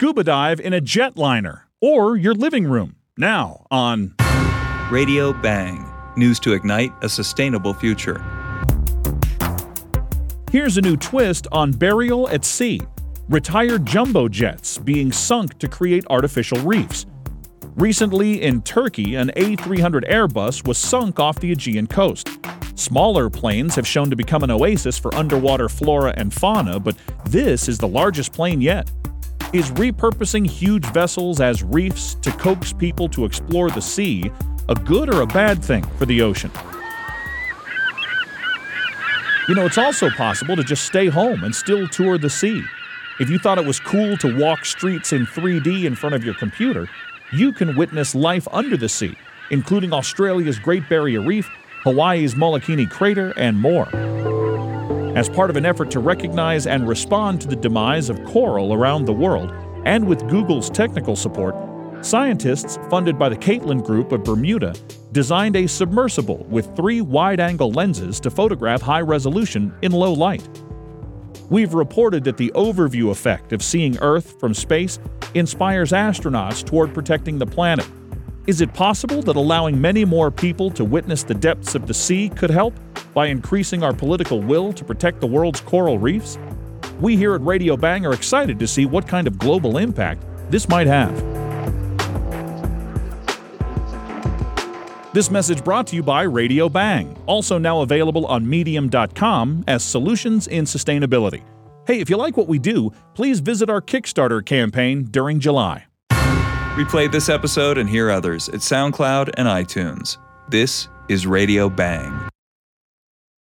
Scuba dive in a jetliner or your living room. Now on Radio Bang. News to ignite a sustainable future. Here's a new twist on burial at sea retired jumbo jets being sunk to create artificial reefs. Recently in Turkey, an A300 Airbus was sunk off the Aegean coast. Smaller planes have shown to become an oasis for underwater flora and fauna, but this is the largest plane yet. Is repurposing huge vessels as reefs to coax people to explore the sea a good or a bad thing for the ocean? You know, it's also possible to just stay home and still tour the sea. If you thought it was cool to walk streets in 3D in front of your computer, you can witness life under the sea, including Australia's Great Barrier Reef, Hawaii's Molokini Crater, and more. As part of an effort to recognize and respond to the demise of coral around the world, and with Google's technical support, Scientists, funded by the Catlin Group of Bermuda, designed a submersible with three wide angle lenses to photograph high resolution in low light. We've reported that the overview effect of seeing Earth from space inspires astronauts toward protecting the planet. Is it possible that allowing many more people to witness the depths of the sea could help by increasing our political will to protect the world's coral reefs? We here at Radio Bang are excited to see what kind of global impact this might have. This message brought to you by Radio Bang, also now available on Medium.com as Solutions in Sustainability. Hey, if you like what we do, please visit our Kickstarter campaign during July. Replay this episode and hear others at SoundCloud and iTunes. This is Radio Bang.